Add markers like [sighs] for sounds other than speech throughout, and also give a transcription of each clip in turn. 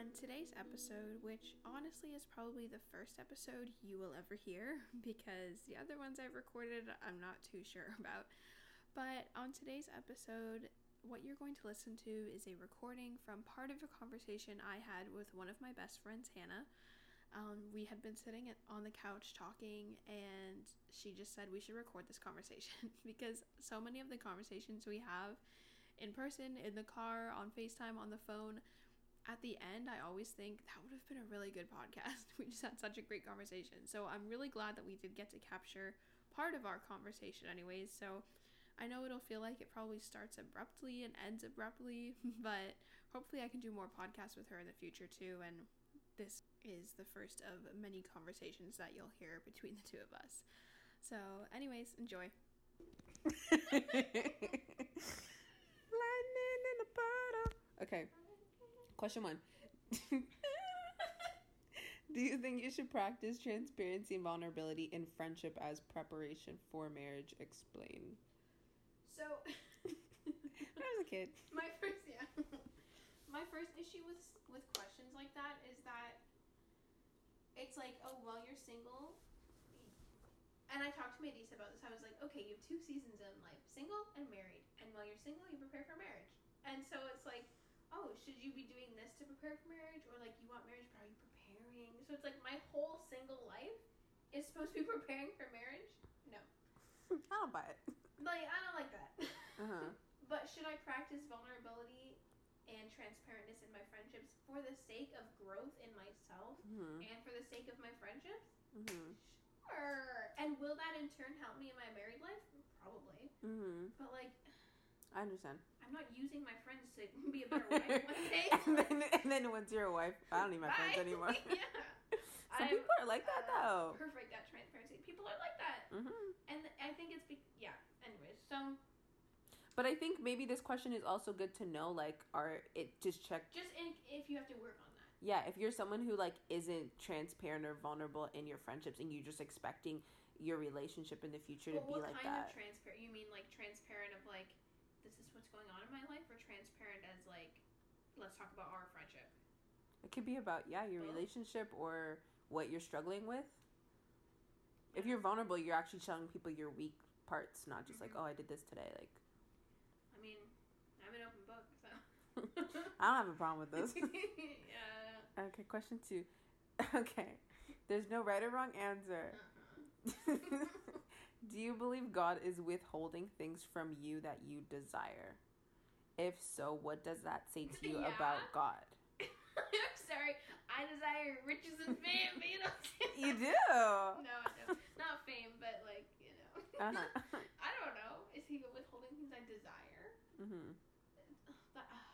on today's episode, which honestly is probably the first episode you will ever hear [laughs] because the other ones I've recorded I'm not too sure [laughs] about. But on today's episode, what you're going to listen to is a recording from part of a conversation I had with one of my best friends, Hanna. Um, we had been sitting on the couch talking, and she just said we should record this [laughs] conversation because so many of the conversations we have in person, in the car, on FaceTime, on the phone, at the end, I always think that would have been a really good podcast. [laughs] We just had such a great conversation. So I'm really glad that we did get to capture part of our conversation, anyways. So I know it'll feel like it probably starts abruptly and ends abruptly, [laughs] but hopefully I can do more podcasts with her in the future too. And this is the first of many conversations that you'll hear between the two of us. So, anyways, enjoy. [laughs] Lightning in a bottle. Okay. Question one. [laughs] Do you think you should practice transparency and vulnerability in friendship as preparation for marriage? Explain. So, [laughs] when I was a kid, my first yeah, [laughs] my first issue with with questions like that is that it's like, oh, well, you're single. And I talked to my niece about this. I was like, okay, you have two seasons in life, single and married. And while you're single, you prepare for marriage. And so it's like, oh, should you be doing this to prepare for marriage? Or like you want marriage, but are you preparing? So it's like my whole single life is supposed to be [laughs] preparing for marriage? No. [laughs] I don't buy it. Like, I don't like that. Uh-huh. [laughs] but should I practice vulnerability and transparentness in my friendships for the sake of growth in myself mm-hmm. and for the sake of my friendships? Mm-hmm. Sure. And will that in turn help me in my married life? Probably. Mm-hmm. But like, I understand. I'm not using my friends to [laughs] be a better wife [laughs] one day. and, then, and then once you're a wife, I don't need my Bye. friends anymore. [laughs] yeah. Some I'm, people are like that uh, though. Perfect at transparency. People are like that. Mm-hmm. And I think it's be- yeah. Anyways, so. But I think maybe this question is also good to know. Like, are it just check? Just in, if you have to work on that. Yeah, if you're someone who like isn't transparent or vulnerable in your friendships, and you're just expecting your relationship in the future to be like that. What kind of transparent? You mean like transparent of like this is what's going on in my life or transparent as like let's talk about our friendship. It could be about yeah your Both. relationship or what you're struggling with. If you're vulnerable you're actually showing people your weak parts not just mm-hmm. like oh i did this today like i mean i'm an open book so. [laughs] I don't have a problem with this. [laughs] Yeah. Okay question two. [laughs] Okay. There's no right or wrong answer. Uh-huh. Do you believe God is withholding things from you that you desire? If so, what does that say to you [laughs] yeah. about God? [laughs] I'm sorry. I desire riches and fame, but you know. [laughs] you do. No, no, not fame, but like you know. Uh-huh. I don't know. Is he withholding things I desire? Mm-hmm. [sighs] uh,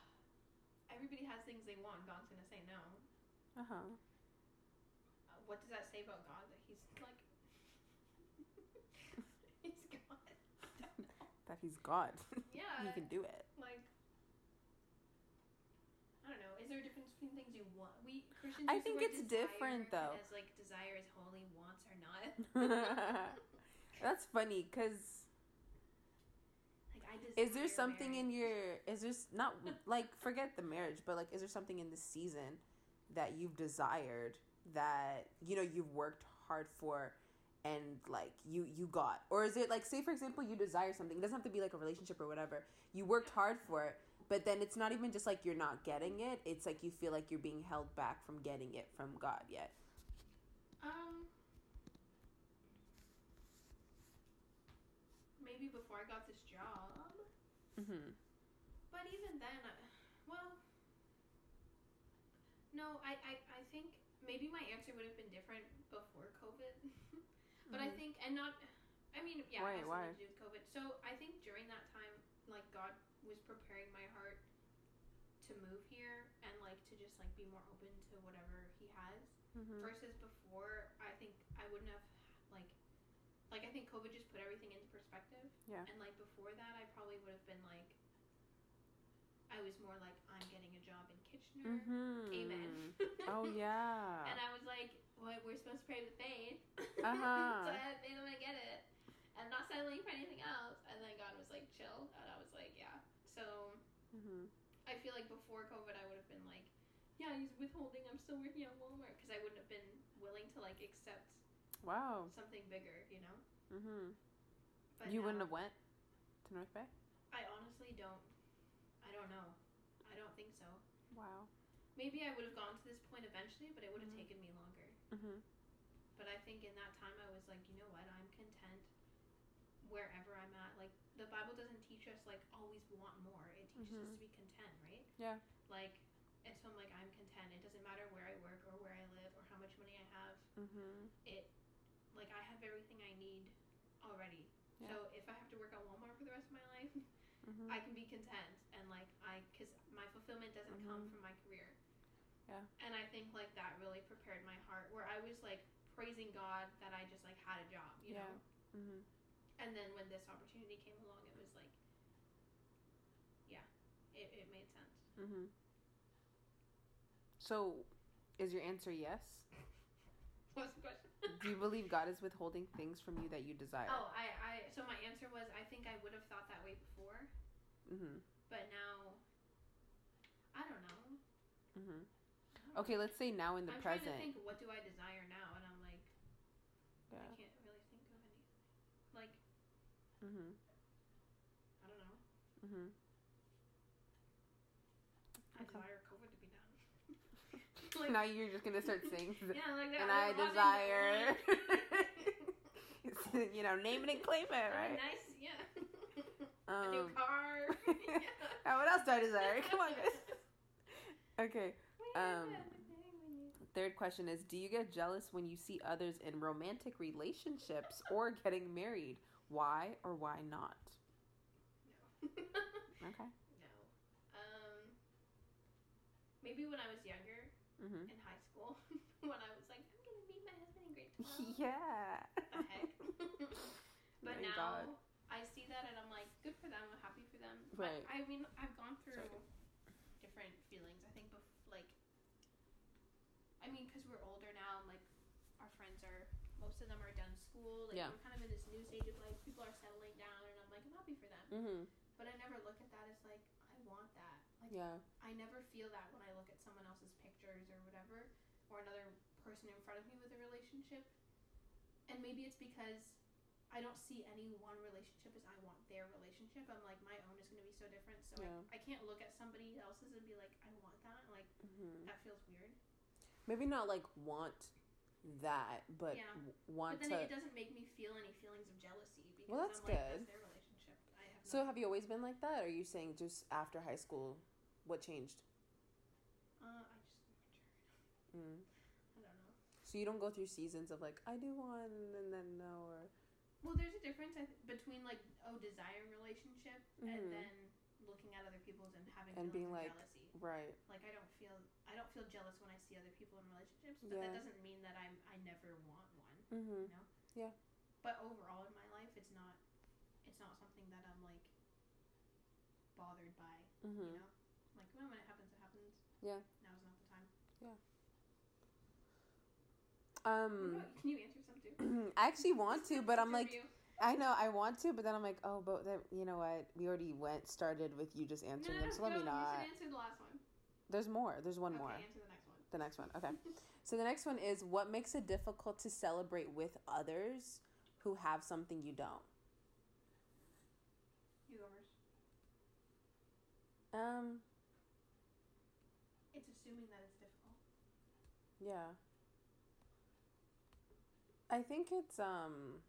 everybody has things they want. God's gonna say no. Uh-huh. Uh, what does that say about God? That he's like he's God. That he's God. [laughs] Yeah. he can do it. Like I don't know. Is there a difference between things you want? We Christians. I think it's different though. As like desire is holy, wants are not. [laughs] [laughs] That's funny because. Like I desire is there something marriage. in your? Is there not like forget the marriage, but like is there something in the season that you've desired that you know you've worked hard for and like you you got. Or is it like say for example you desire something it doesn't have to be like a relationship or whatever you worked hard for it but then it's not even just like you're not getting it it's like you feel like you're being held back from getting it from god yet. Um maybe before i got this job. Mm-hmm. But even then I, well no I, I i think maybe my answer would have been different before covid [laughs] But mm-hmm. I think, and not, I mean, yeah, why, it has why? something to do with COVID. So I think during that time, like God was preparing my heart to move here and like to just like be more open to whatever He has. Mm-hmm. Versus before, I think I wouldn't have like, like I think COVID just put everything into perspective. Yeah. And like before that, I probably would have been like, I was more like, I'm getting a job in Kitchener. Mm-hmm. Amen. oh [laughs] yeah. and I was like, well, we're supposed to pray with faith. [laughs] Uh-huh. so I had faith I'm gonna get it. And not settling for anything else. And then God was like, chill. And I was like, yeah. So mm-hmm. I feel like before COVID, I would have been like, yeah, he's withholding. I'm still working at Walmart because I wouldn't have been willing to like accept Wow. something bigger, you know. Mm-hmm. But You now, wouldn't have went to North Bay. I honestly don't. I don't know. I don't think so. Wow. Maybe I would have gone to this point eventually, but it would have Mhm. taken me longer. Mhm. But I think in that time I was like, you know what? I'm content wherever I'm at. Like the Bible doesn't teach us like always want more. It teaches us Mhm. to be content, right? Yeah. Like and so I'm like I'm content. It doesn't matter where I work or where I live or how much money I have. Mhm. Like I have everything I need already. Yeah. So if I have to work at Walmart for the rest of my life, Mhm. I can be content and like I cuz my fulfillment doesn't come Mhm. from my career. Yeah. And I think like that really prepared my heart where I was like praising God that I just like had a job, you Yeah. know. Mhm. And then when this opportunity came along, it was like, yeah, it, it made sense. Mhm. So, is your answer yes? [laughs] What's the question? [laughs] Do you believe God is withholding things from you that you desire? oh, I, I, so my answer was I think I would have thought that way before, Mhm. but now, I don't know. Mhm. I Okay, let's say now in the I'm present. trying to think, what do I desire now? And I'm like, Yeah. I can't really think of any. Like, Mhm. I don't know. Mhm. I Okay. desire COVID to be done. [laughs] like, now you're just gonna start saying, [laughs] yeah, like that. and I Robin- desire. [laughs] you know, name it and claim it, right? Nice, yeah. a new Um, car. yeah. what else do I desire? Come on, guys. Okay. Um, Third question is Do you get jealous when you see others in romantic relationships or getting married? Why or why not? no. Okay. [laughs] no. Um, maybe when I was younger Mm-hmm. in high school, [laughs] when I was like, I'm gonna meet my husband in grade twelve. Yeah. the heck? [laughs] but My now God. I see that and I'm like, good for them. I'm happy for them. But, Right. I mean, I've gone through Sorry. different feelings. I think, bef- like, I mean, because we're older now, and like our friends are, most of them are done school. Like, Yeah. we're kind of in this new stage of life. People are settling down, and I'm like, I'm happy for them. Mm-hmm. But I never look at that as like, I want that. Like, Yeah. I never feel that when I look at someone else's pictures or whatever, or another person in front of me with a relationship. And maybe it's because I don't see any one relationship as I want their relationship. I'm like, my own is going to be so different. So Yeah. I, I can't look at somebody else's and be like, I want that. Like, Mm-hmm. that feels weird. Maybe not like want that, but Yeah. want but then to. it doesn't make me feel any feelings of jealousy because Well, that's I'm like, good. that's their relationship. I have So have you always been like that? Or are you saying just after high school? What changed? uh, I just matured. [laughs] Mm. I don't know. So you don't go through seasons of like I do one and then no or Well, there's a difference between like oh desiring relationship Mhm. and then looking at other people's and having And being like, jealousy. right. Like I don't feel don't feel jealous when I see other people in relationships, but that doesn't mean that I'm I never want one. Mm-hmm. But overall in my life, it's not it's not something that I'm like bothered by. Mm-hmm. You know, like well, when it happens, it happens. Yeah. Now's not the time. Yeah. Um, about- can you answer some too? [clears throat] I actually [laughs] want to, but I'm like. I know I want to, but then I'm like, oh, but that, you know what? We already went started with you just answering no, them, so let me not. You should answer the last one. There's more. There's one okay, more. answer the next one. The next one. Okay. So the next one is what makes it difficult to celebrate with others who have something you don't. You go first. Um. It's assuming that it's difficult. Yeah. I think it's um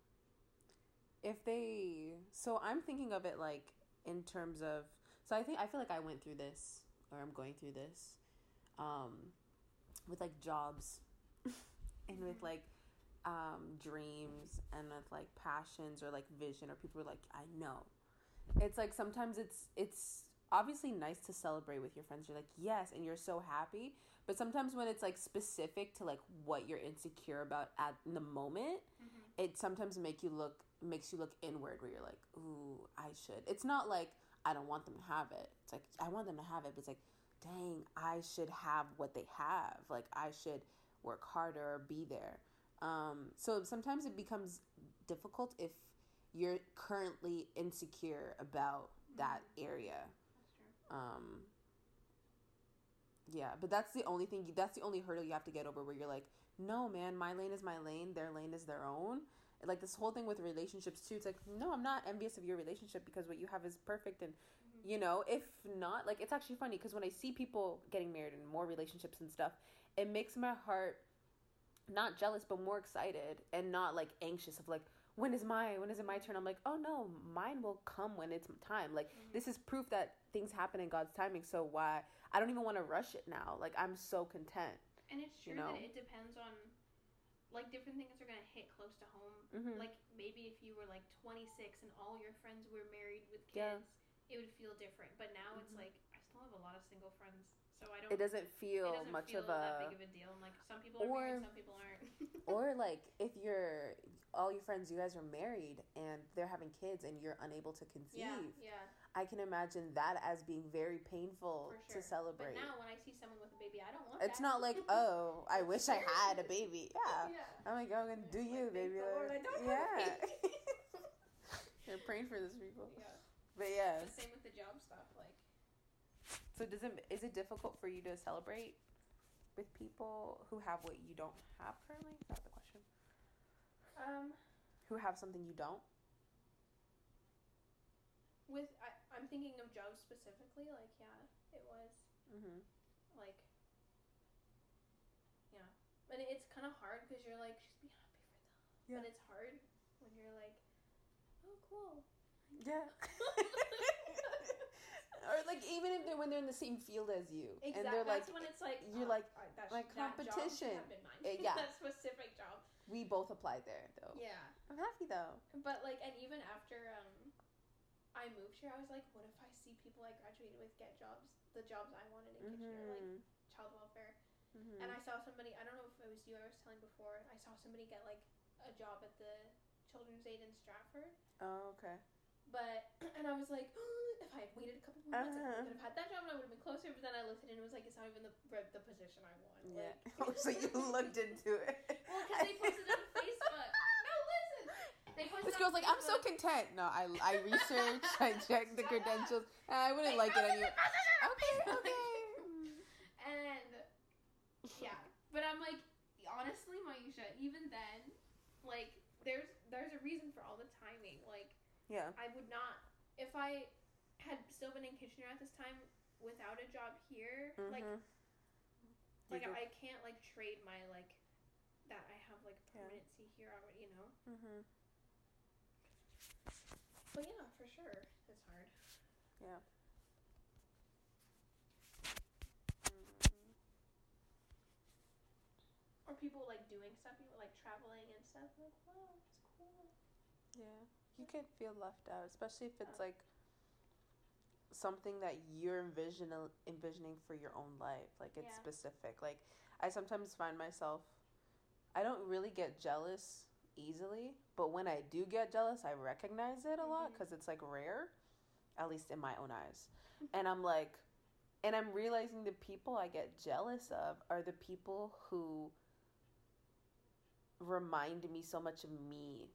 if they so I'm thinking of it like in terms of so I think I feel like I went through this or I'm going through this um with like jobs [laughs] and with Mhm. like um dreams and with like passions or like vision or people are like I know. It's like sometimes it's it's obviously nice to celebrate with your friends. You're like, "Yes," and you're so happy. But sometimes when it's like specific to like what you're insecure about at the moment, Mm-hmm. it sometimes make you look makes you look inward where you're like, "Ooh, I should." It's not like I don't want them to have it. It's like I want them to have it, but it's like, "Dang, I should have what they have. Like I should work harder or be there." Um, so sometimes it becomes difficult if you're currently insecure about that area. Um, Yeah, but that's the only thing. That's the only hurdle you have to get over. Where you're like, no, man, my lane is my lane. Their lane is their own. Like this whole thing with relationships too. It's like, no, I'm not envious of your relationship because what you have is perfect. And Mm-hmm. you know, if not, like it's actually funny because when I see people getting married and more relationships and stuff, it makes my heart not jealous but more excited and not like anxious of like when is my when is it my turn i'm like oh no mine will come when it's time like Mhm. this is proof that things happen in god's timing so why i don't even want to rush it now like i'm so content And it's true you know? that it depends on, like, different things are gonna hit close to home. mm-hmm. Like maybe if you were like 26 and all your friends were married with kids, Yeah. it would feel different. But now it's Mhm. like I still have a lot of single friends, so I don't. it doesn't feel it doesn't much feel of a big of a deal. And like some people are married, Or- some people aren't. [laughs] or like if you're all your friends you guys are married and they're having kids and you're unable to conceive yeah, yeah. i can imagine that as being very painful For to celebrate But now when I see someone with a baby, I don't want. it's that. not like [laughs] oh i wish i [laughs] had a baby yeah yeah. Oh i'm like oh and do you thank baby like, I don't have a yeah you're praying for this people yeah. but yeah The same with the job stuff. So does it is it difficult for you to celebrate with people who have what you don't have currently is that the question um who have something you don't with I, I'm thinking of Joe specifically. Like yeah, it was mm-hmm. like yeah, but it's kind of hard because you're like just be happy for them. Yeah. But it's hard when you're like, oh cool. yeah [laughs] [laughs] or like even if they're when they're in the same field as you Exactly. and they're like That's when it's like you're oh, like- alright, that like sh- that job competition. Uh, [laughs] yeah. that specific job. we both applied there though Yeah. i'm happy though But like, and even after um, I moved here, I was like, what if I see people I graduated with get jobs, the jobs I wanted in Kitchener, like mm-hmm. child welfare. Mm-hmm. And I saw somebody, I don't know if it was you I was telling before, I saw somebody get like a job at the Children's Aid in Stratford. oh okay But, [clears throat] and I was like, if I had waited a couple more months, I Uh-huh. could have had that job and I would have been closer. But then I looked at it and it was like, it's not even the the position I want. yeah Like, [laughs] so you [laughs] looked into it Well, because they posted it on [laughs] Facebook. No, listen. They posted This girl's like, I'm so content. No, I, I researched, I checked the credentials, and I wouldn't like it anyway. Okay, okay. And yeah, but I'm like, honestly, Maisha, even then, like, there's there's a reason for all the timing. Like, Yeah. I would not if I had still been in Kitchener at this time without a job here. Like, Mhm. like You I can't like trade my like that I have like Yeah. permanency here already. You know. Mhm. But yeah, for sure, it's hard. Yeah. Or people like doing stuff, people like traveling and stuff. Like, wow, it's cool. Yeah. You can feel left out, especially if it's like something that you're envision envisioning for your own life. Like it's Yeah. specific. Like I sometimes find myself I don't really get jealous easily, but when I do get jealous, I recognize it a lot Mhm. because it's like rare, at least in my own eyes. [laughs] and I'm like, and I'm realizing the people I get jealous of are the people who remind me so much of me.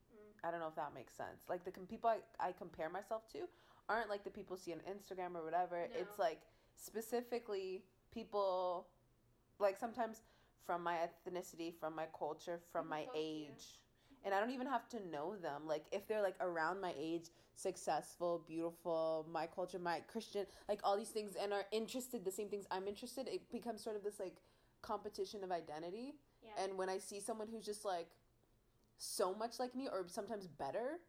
I don't know if that makes sense. Like the com- people I, I compare myself to aren't like the people see on Instagram or whatever. No. It's like specifically people, like sometimes from my ethnicity, from my culture, from People my you. age. And I don't even have to know them. Like if they're like around my age, successful, beautiful, my culture, my Christian, like all these things, and are interested the same things I'm interested, it becomes sort of this like competition of identity. Yeah. And when I see someone who's just like so much like me, or sometimes better,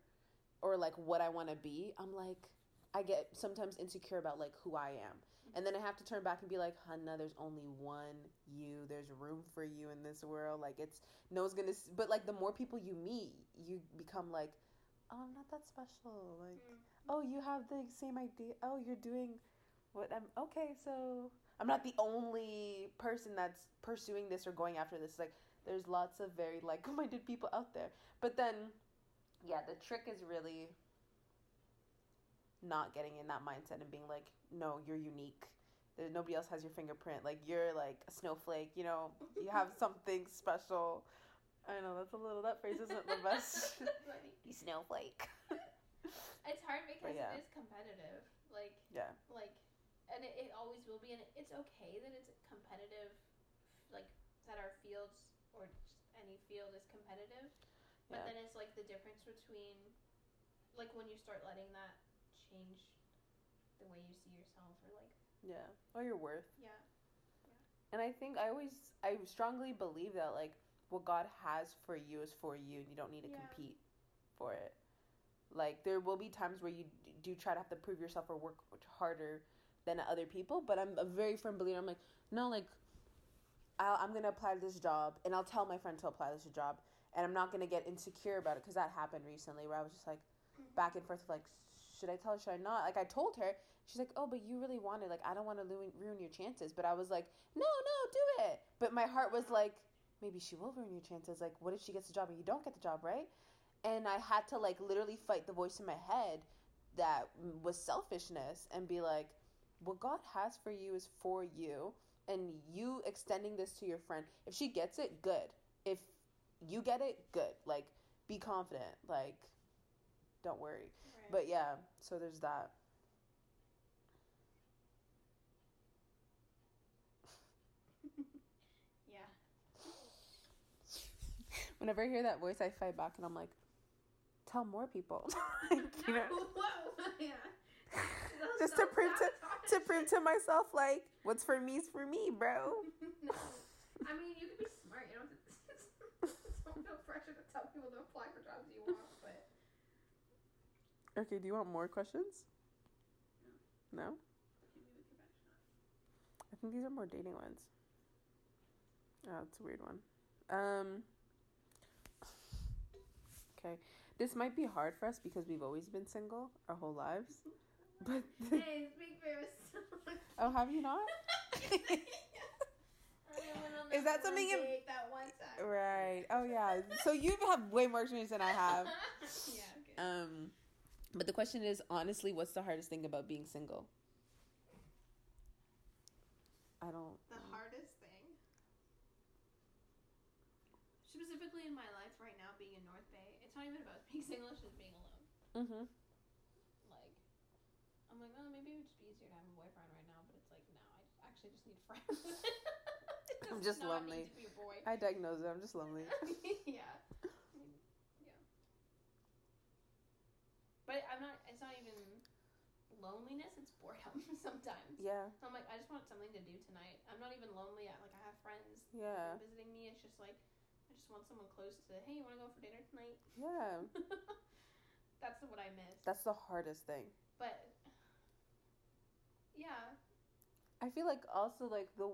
or like what I want to be, I'm like, I get sometimes insecure about like who I am. And then I have to turn back and be like, Hanna, there's only one you. There's room for you in this world. Like, it's no one's gonna, s- but like the more people you meet, you become like, oh, I'm not that special. Like, Mm. oh, you have the same idea. Oh, you're doing what I'm okay. So I'm not the only person that's pursuing this or going after this. Like, there's lots of very like minded people out there. But then, yeah, the trick is really not getting in that mindset and being like, no, you're unique. There, nobody else has your fingerprint. Like you're like a snowflake. You know, you have [laughs] something special. I know that's a little. That phrase isn't the [laughs] best. [laughs] You snowflake. It's hard because yeah. it is competitive. Like, Yeah. like and it, it always will be, and it's okay that it's competitive, like that our fields or just any field is competitive. But Yeah. then it's like the difference between, like when you start letting that change the way you see yourself, or like Yeah. Or your worth. yeah, And I think I always, I strongly believe that like what God has for you is for you, and you don't need to Yeah. compete for it. Like there will be times where you do try to have to prove yourself or work harder than other people, but I'm a very firm believer. I'm like, no, like I'll, I'm gonna apply to this job, and I'll tell my friend to apply to this job, and I'm not gonna get insecure about it because that happened recently where I was just like Mhm. back and forth of like, should I tell her, should I not? Like I told her, she's like, oh, but you really wanted, like I don't want to ruin, ruin your chances, but I was like, no, no, do it. But my heart was like, maybe she will ruin your chances. Like, what if she gets the job and you don't get the job, right? And I had to like literally fight the voice in my head that was selfishness and be like, what God has for you is for you, and you extending this to your friend. If she gets it, good. If you get it, good. Like, be confident. Like, don't worry. right. But yeah, so there's that. [laughs] yeah, [laughs] Whenever I hear that voice, I fight back and I'm like, tell more people. [laughs] Like, you know, Whoa, yeah. Just to prove to to prove to myself like what's for me is for me, bro. [laughs] no. [laughs] I mean, you can be smart. You don't [laughs] don't feel pressure to tell people to apply for jobs you want, but Okay, do you want more questions? No? maybe we could finish that. I think these are more dating ones. Oh, it's a weird one. Um [sighs] Okay. This might be hard for us because we've always been single our whole lives. But [laughs] hey, speak for [laughs] oh, have you not? [laughs] Is that something you that one time? right. Oh yeah. So you have way more experience than I have. yeah. Okay. Um, but the question is honestly, what's the hardest thing about being single? I don't. The hardest thing, specifically in my life right now, being in North Bay, it's not even about being single; it's just being alone. Mm-hmm. Like, I'm like, oh, maybe it would just be easier to have a boyfriend right now, but it's like, no, I [laughs] I'm just lonely. Need to be a boy. I diagnose it. I'm just [laughs] lonely. yeah. Yeah. But I'm not. It's not even loneliness. It's boredom [laughs] sometimes. Yeah. So I'm like, I just want something to do tonight. I'm not even lonely. I, like I have friends Yeah. visiting me. It's just like I just want someone close to. Hey, you want to go for dinner tonight? Yeah. That's what I miss. That's the hardest thing. But yeah, I feel like also like the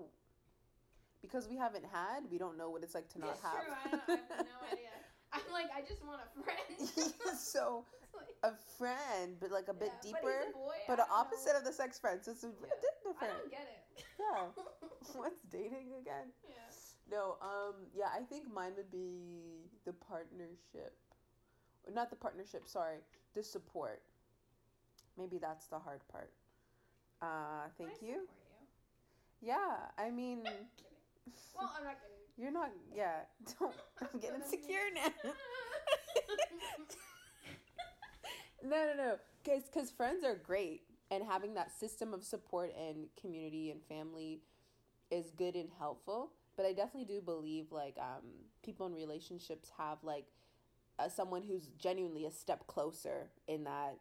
because we haven't had, we don't know what it's like to not it's have. true. I, I have no idea. [laughs] I'm like, I just want a friend. [laughs] so [laughs] like, a friend, but like a bit yeah, deeper, But, he's a boy. but, don't opposite know. of the sex friend. So it's a Yeah. bit I different. don't get it. Yeah. What's dating again? yeah. No, um, yeah, I think mine would be the partnership. Not the partnership, sorry, the support. Maybe that's the hard part. Uh, thank I you. Yeah, I mean, Kidding. Well, I'm not kidding. [laughs] you're not, yeah, [laughs] don't, I'm getting insecure now. [laughs] no, no, no, because cause friends are great, and having that system of support and community and family is good and helpful. But I definitely do believe like um, people in relationships have like uh, someone who's genuinely a step closer in that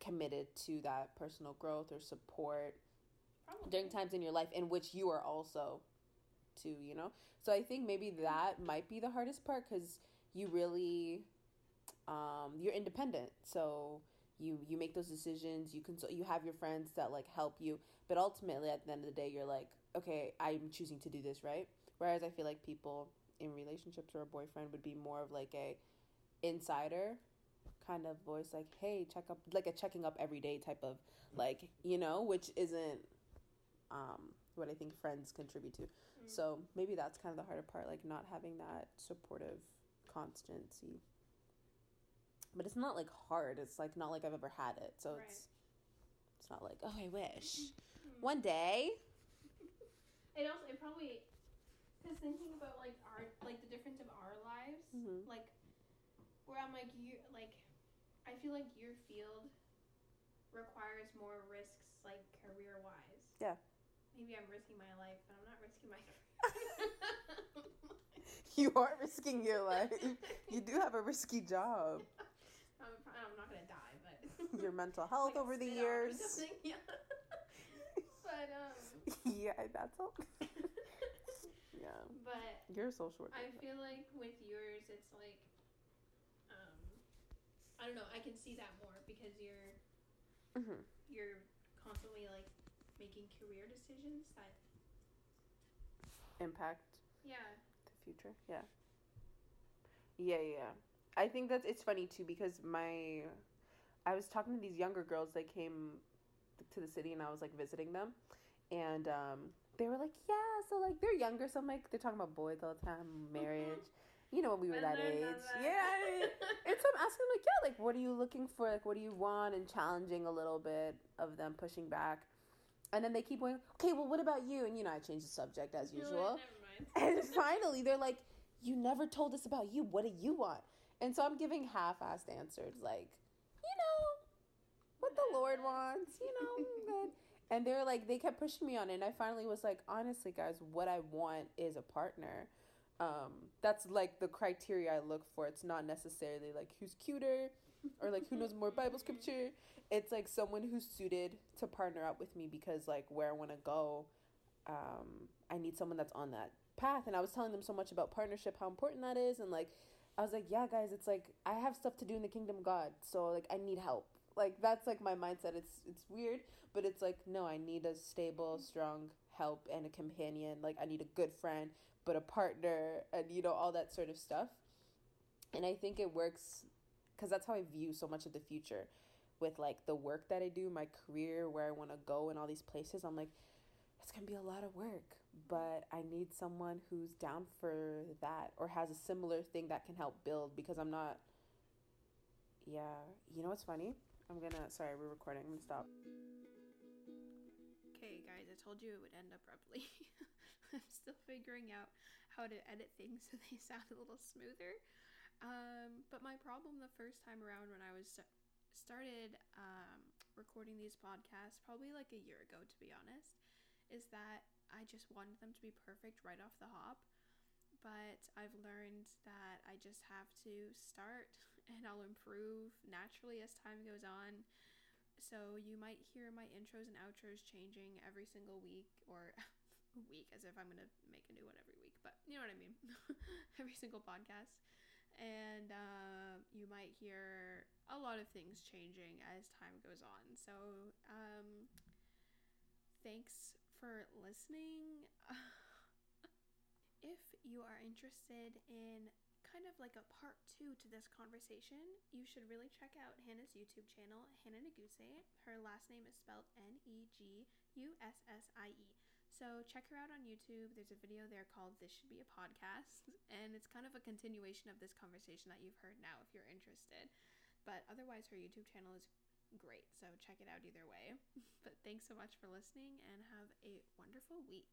committed to that personal growth or support Probably. during times in your life in which you are also too you know? So i think maybe that might be the hardest part because you really um you're independent. So you you make those decisions you consult you have your friends that like help you. But ultimately at the end of the day you're like okay i'm choosing to do this right? Whereas i feel like people in relationships or a boyfriend would be more of like a insider kind of voice like hey check up like a checking up every day type of like you know? Which isn't um what i think friends contribute to Mm. so maybe that's kind of the harder part like not having that supportive constancy but it's not like hard it's like not like i've ever had it so Right. it's it's not like oh i wish Mm. one day [laughs] It also it probably because thinking about like our like the difference of our lives, Mhm. like where I'm like you like I feel like your field requires more risks like career wise Yeah. Maybe I'm risking my life, but I'm not risking my career. [laughs] You are risking your life. You do have a risky job. [laughs] I'm, I'm not gonna die, but [laughs] Your mental health Like over the spit out or years. Yeah. but um, yeah, that's all. yeah. but You're a social worker. I feel like with yours, it's like, um, I don't know. I can see that more because you're hmm you're constantly like making career decisions that Impact yeah the future. Yeah. Yeah, yeah. I think that's it's funny too because my I was talking to these younger girls that came to the city and I was like visiting them and um they were like, Yeah, so like they're younger, so I'm like they're talking about boys all the time, marriage. You know when we were that age. that. Yeah. [laughs] And so I'm asking them like, yeah, like what are you looking for? Like what do you want? And challenging a little bit of them pushing back. And then they keep going, okay, well what about you? And you know, I change the subject as usual. Never mind. [laughs] And finally, they're like, You never told us about you. What do you want? And so I'm giving half assed answers, like, You know, what the Lord wants, you know. [laughs] good." and they're like, they kept pushing me on it. And I finally was like, Honestly, guys, what I want is a partner. Um, that's like the criteria I look for. It's not necessarily like who's cuter or like who knows more Bible scripture. It's like someone who's suited to partner up with me because like where I want to go, um, I need someone that's on that path. And I was telling them so much about partnership, how important that is, and like I was like, yeah, guys, it's like I have stuff to do in the kingdom of God, so like I need help. Like that's like my mindset. It's it's weird, but it's like no, I need a stable, strong help and a companion. Like I need a good friend, but a partner, and you know all that sort of stuff. And I think it works because that's how I view so much of the future with like the work that I do, my career, where I want to go, and all these places. I'm like, it's gonna be a lot of work, but I need someone who's down for that or has a similar thing that can help build because I'm not. Yeah, you know what's funny? I'm gonna. Sorry, we're recording. I'm gonna stop. Told you it would end abruptly. [laughs] I'm still figuring out how to edit things so they sound a little smoother. Um, but my problem the first time around when I was st- started um, recording these podcasts, probably like a year ago, to be honest, is that I just wanted them to be perfect right off the hop. But I've learned that I just have to start [laughs] and I'll improve naturally as time goes on. So you might hear my intros and outros changing every single week or [laughs] week as if I'm going to make a new one every week, but you know what I mean. [laughs] every single podcast. And uh, you might hear a lot of things changing as time goes on. So um, thanks for listening. [laughs] if you are interested in kind of like a part two to this conversation, you should really check out Hanna's YouTube channel, Hanna Negussie. Her last name is spelled N E G U S S I E. So check her out on YouTube. There's a video there called This Should Be a Podcast. [laughs] And it's kind of a continuation of this conversation that you've heard now if you're interested. But otherwise, her YouTube channel is great. So check it out either way. [laughs] But thanks so much for listening and have a wonderful week.